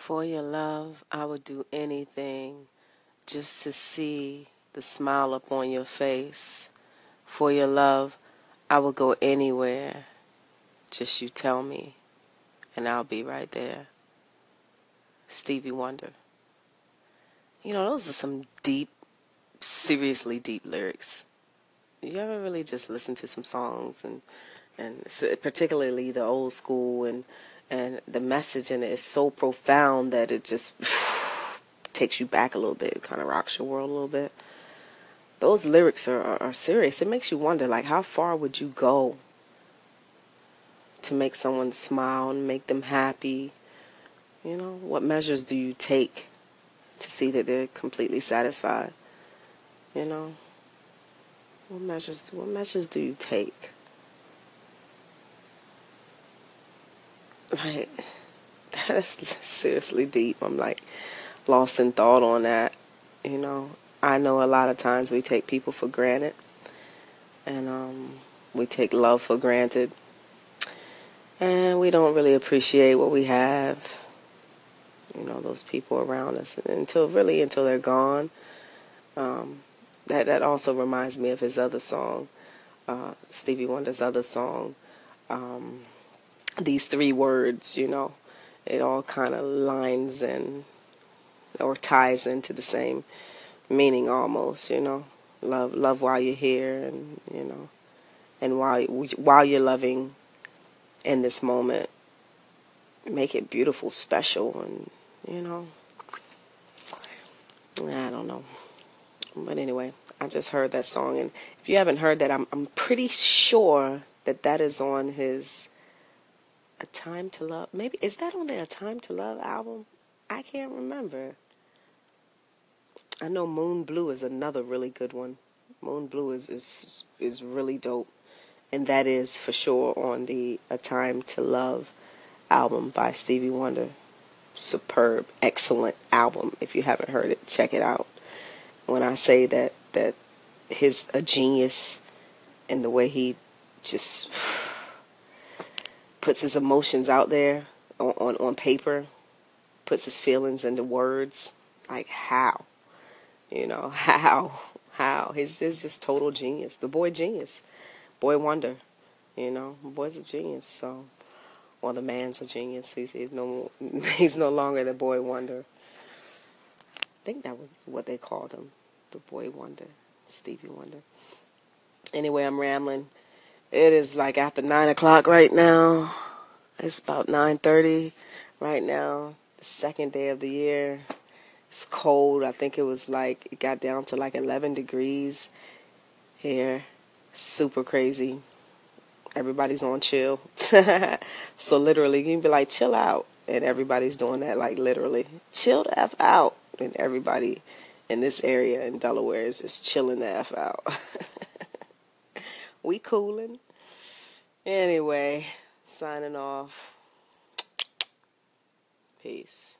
For your love, I would do anything just to see the smile upon your face. For your love, I would go anywhere. Just you tell me, and I'll be right there. Stevie Wonder. You know, those are some deep, seriously deep lyrics. You ever really just listen to some songs and and particularly the old school and and the message in it is so profound that it just takes you back a little bit, it kind of rocks your world a little bit. Those lyrics are, are, are serious. It makes you wonder, like, how far would you go to make someone smile and make them happy? You know, what measures do you take to see that they're completely satisfied? You know, what measures? What measures do you take? Like that's seriously deep. I'm like lost in thought on that. You know, I know a lot of times we take people for granted, and um, we take love for granted, and we don't really appreciate what we have. You know, those people around us until really until they're gone. Um, that that also reminds me of his other song, uh, Stevie Wonder's other song. Um, these three words, you know, it all kind of lines in or ties into the same meaning almost, you know. Love love while you're here and, you know, and while while you're loving in this moment, make it beautiful, special and, you know, I don't know. But anyway, I just heard that song and if you haven't heard that, I'm I'm pretty sure that that is on his a Time to Love. Maybe is that on the A Time to Love album? I can't remember. I know Moon Blue is another really good one. Moon Blue is is is really dope, and that is for sure on the A Time to Love album by Stevie Wonder. Superb, excellent album. If you haven't heard it, check it out. When I say that that his a genius and the way he just puts his emotions out there on, on, on paper, puts his feelings into words. Like how? You know, how? How? He's, he's just total genius. The boy genius. Boy wonder. You know, boy's a genius. So, well, the man's a genius. He's he's no he's no longer the boy wonder. I think that was what they called him, the boy wonder, Stevie Wonder. Anyway, I'm rambling. It is like after nine o'clock right now. It's about nine thirty right now. The second day of the year. It's cold. I think it was like it got down to like eleven degrees here. Super crazy. Everybody's on chill. so literally you can be like chill out and everybody's doing that like literally. Chill the F out. And everybody in this area in Delaware is just chilling the F out. we cooling. Anyway, signing off. Peace.